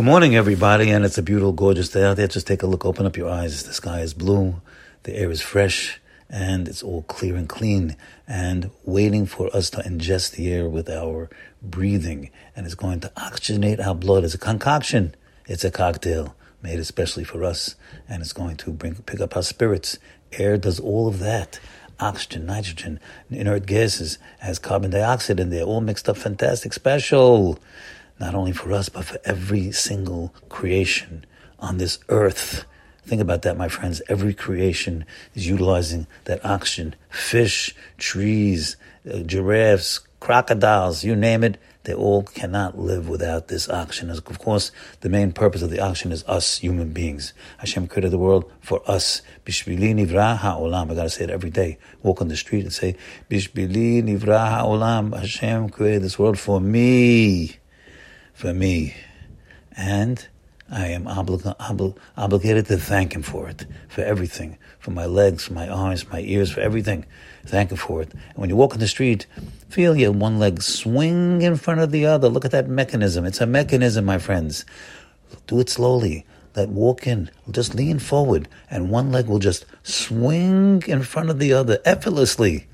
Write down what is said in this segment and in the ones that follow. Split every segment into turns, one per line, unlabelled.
Good morning, everybody, and it's a beautiful, gorgeous day out there. Just take a look, open up your eyes. The sky is blue, the air is fresh, and it's all clear and clean, and waiting for us to ingest the air with our breathing. And it's going to oxygenate our blood. It's a concoction, it's a cocktail made especially for us, and it's going to bring pick up our spirits. Air does all of that oxygen, nitrogen, inert gases, has carbon dioxide in there, all mixed up, fantastic, special not only for us, but for every single creation on this earth. Think about that, my friends. Every creation is utilizing that oxygen. Fish, trees, uh, giraffes, crocodiles, you name it, they all cannot live without this oxygen. Of course, the main purpose of the oxygen is us, human beings. Hashem created the world for us. Bishbili nivra ha'olam. I gotta say it every day. Walk on the street and say, Bishbili nivra ha'olam. Hashem created this world for me for me, and I am oblig- oblig- obligated to thank Him for it, for everything, for my legs, for my arms, my ears, for everything. Thank Him for it. And when you walk in the street, feel your one leg swing in front of the other. Look at that mechanism. It's a mechanism, my friends. Do it slowly. Let walk in. Just lean forward, and one leg will just swing in front of the other effortlessly.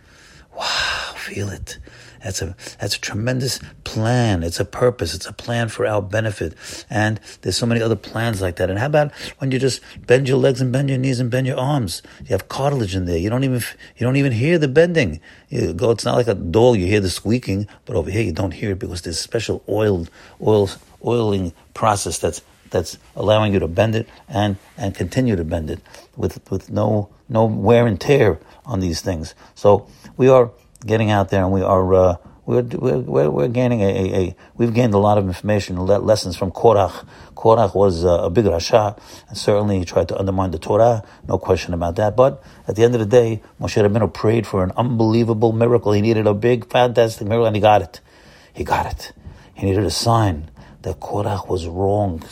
Wow, feel it. That's a that's a tremendous plan. It's a purpose. It's a plan for our benefit. And there's so many other plans like that. And how about when you just bend your legs and bend your knees and bend your arms? You have cartilage in there. You don't even you don't even hear the bending. You go. It's not like a doll. You hear the squeaking, but over here you don't hear it because there's special oil oil oiling process that's that's allowing you to bend it and and continue to bend it with with no no wear and tear on these things. So we are getting out there, and we are uh, we're, we're, we're gaining a, a, a, we've gained a lot of information, lessons from Korach. Korach was uh, a big rasha, and certainly he tried to undermine the Torah, no question about that. But at the end of the day, Moshe Rabbeinu prayed for an unbelievable miracle. He needed a big, fantastic miracle, and he got it. He got it. He needed a sign that Korach was wrong.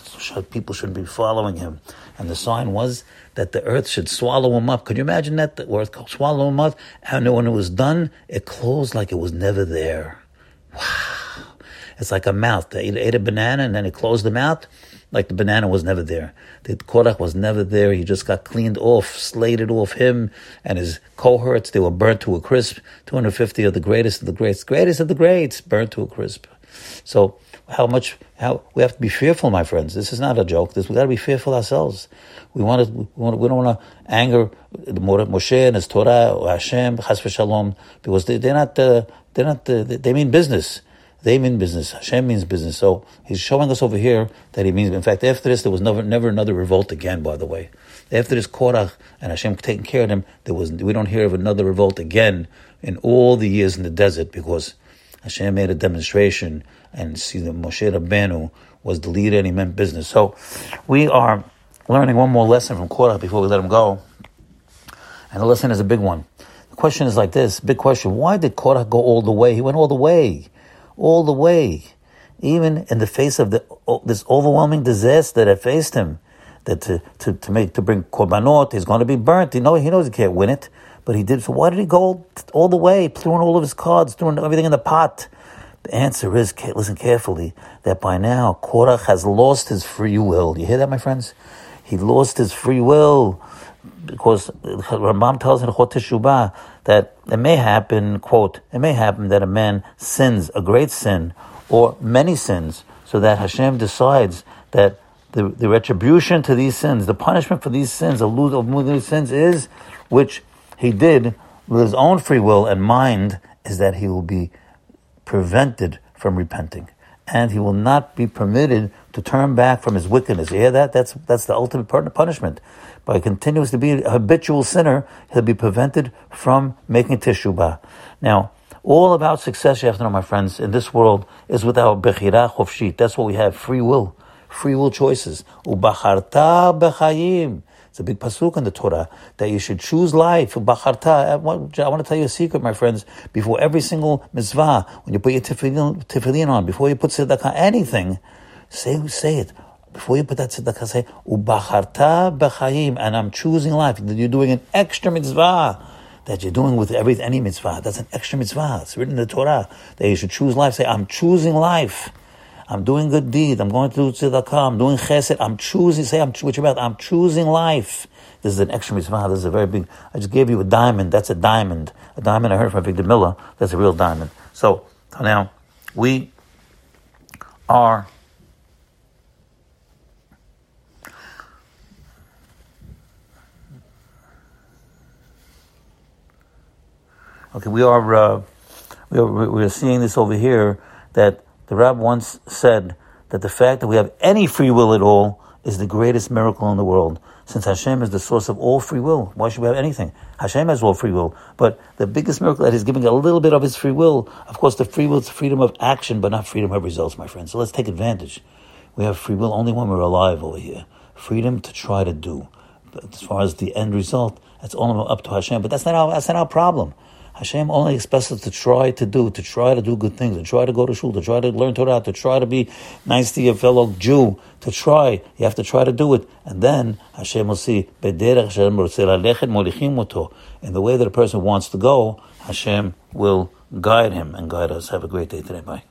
People shouldn't be following him. And the sign was that the earth should swallow him up. Could you imagine that? The earth swallow him up. And when it was done, it closed like it was never there. Wow. It's like a mouth. They ate a banana and then it closed the mouth like the banana was never there. The Korach was never there. He just got cleaned off, slated off him and his cohorts. They were burnt to a crisp. 250 of the greatest of the greats, greatest of the greats, burnt to a crisp. So how much how we have to be fearful, my friends. This is not a joke. This we got to be fearful ourselves. We want to. We, want, we don't want to anger the Moshe and his Torah or Hashem, Chas v'Shalom, because they, are not. Uh, they're not. Uh, they mean business. They mean business. Hashem means business. So he's showing us over here that he means. In fact, after this, there was never, never another revolt again. By the way, after this Korach and Hashem taking care of them, there was. We don't hear of another revolt again in all the years in the desert because Hashem made a demonstration and see that Moshe Rabbeinu was the leader and he meant business. So we are learning one more lesson from Korah before we let him go. And the lesson is a big one. The question is like this, big question. Why did Korah go all the way? He went all the way. All the way. Even in the face of the, this overwhelming disaster that faced him, that to, to, to make, to bring korbanot, he's going to be burnt. He, know, he knows he can't win it. But he did. So why did he go all the way, throwing all of his cards, throwing everything in the pot? The answer is, listen carefully, that by now Korach has lost his free will. You hear that, my friends? He lost his free will because Rambam tells in Chot Teshubah that it may happen, quote, it may happen that a man sins a great sin or many sins, so that Hashem decides that the, the retribution to these sins, the punishment for these sins, of these sins is, which he did with his own free will and mind is that he will be prevented from repenting. And he will not be permitted to turn back from his wickedness. You hear that? That's, that's the ultimate punishment. By continuing to be a habitual sinner, he'll be prevented from making teshubah. Now, all about success, you have to know, my friends, in this world is without bechira chofshit. That's what we have, free will. Free will choices. Ubacharta bechayim. It's a big pasuk in the Torah that you should choose life. I want to tell you a secret, my friends. Before every single mitzvah, when you put your tefillin, tefillin on, before you put tzedakah, anything, say say it. Before you put that tzedakah, say ubacharta b'chayim, and I'm choosing life. You're doing an extra mitzvah that you're doing with every any mitzvah. That's an extra mitzvah. It's written in the Torah that you should choose life. Say, I'm choosing life. I'm doing good deed. I'm going to tzedakah. I'm doing chesed. I'm choosing, say, I'm, with your mouth, I'm choosing life. This is an extra mitzvah. This is a very big, I just gave you a diamond. That's a diamond. A diamond I heard from Victor Miller. That's a real diamond. So, now, we are Okay, we are, uh, we are we are seeing this over here that the Rab once said that the fact that we have any free will at all is the greatest miracle in the world. Since Hashem is the source of all free will, why should we have anything? Hashem has all free will, but the biggest miracle that He's giving a little bit of His free will. Of course, the free will is freedom of action, but not freedom of results, my friends. So let's take advantage. We have free will only when we're alive over here. Freedom to try to do. But as far as the end result, that's all up to Hashem. But that's not our, that's not our problem. Hashem only expects us to try to do, to try to do good things, to try to go to shul, to try to learn Torah, to try to be nice to your fellow Jew, to try. You have to try to do it. And then Hashem will see, in the way that a person wants to go, Hashem will guide him and guide us. Have a great day today. Bye.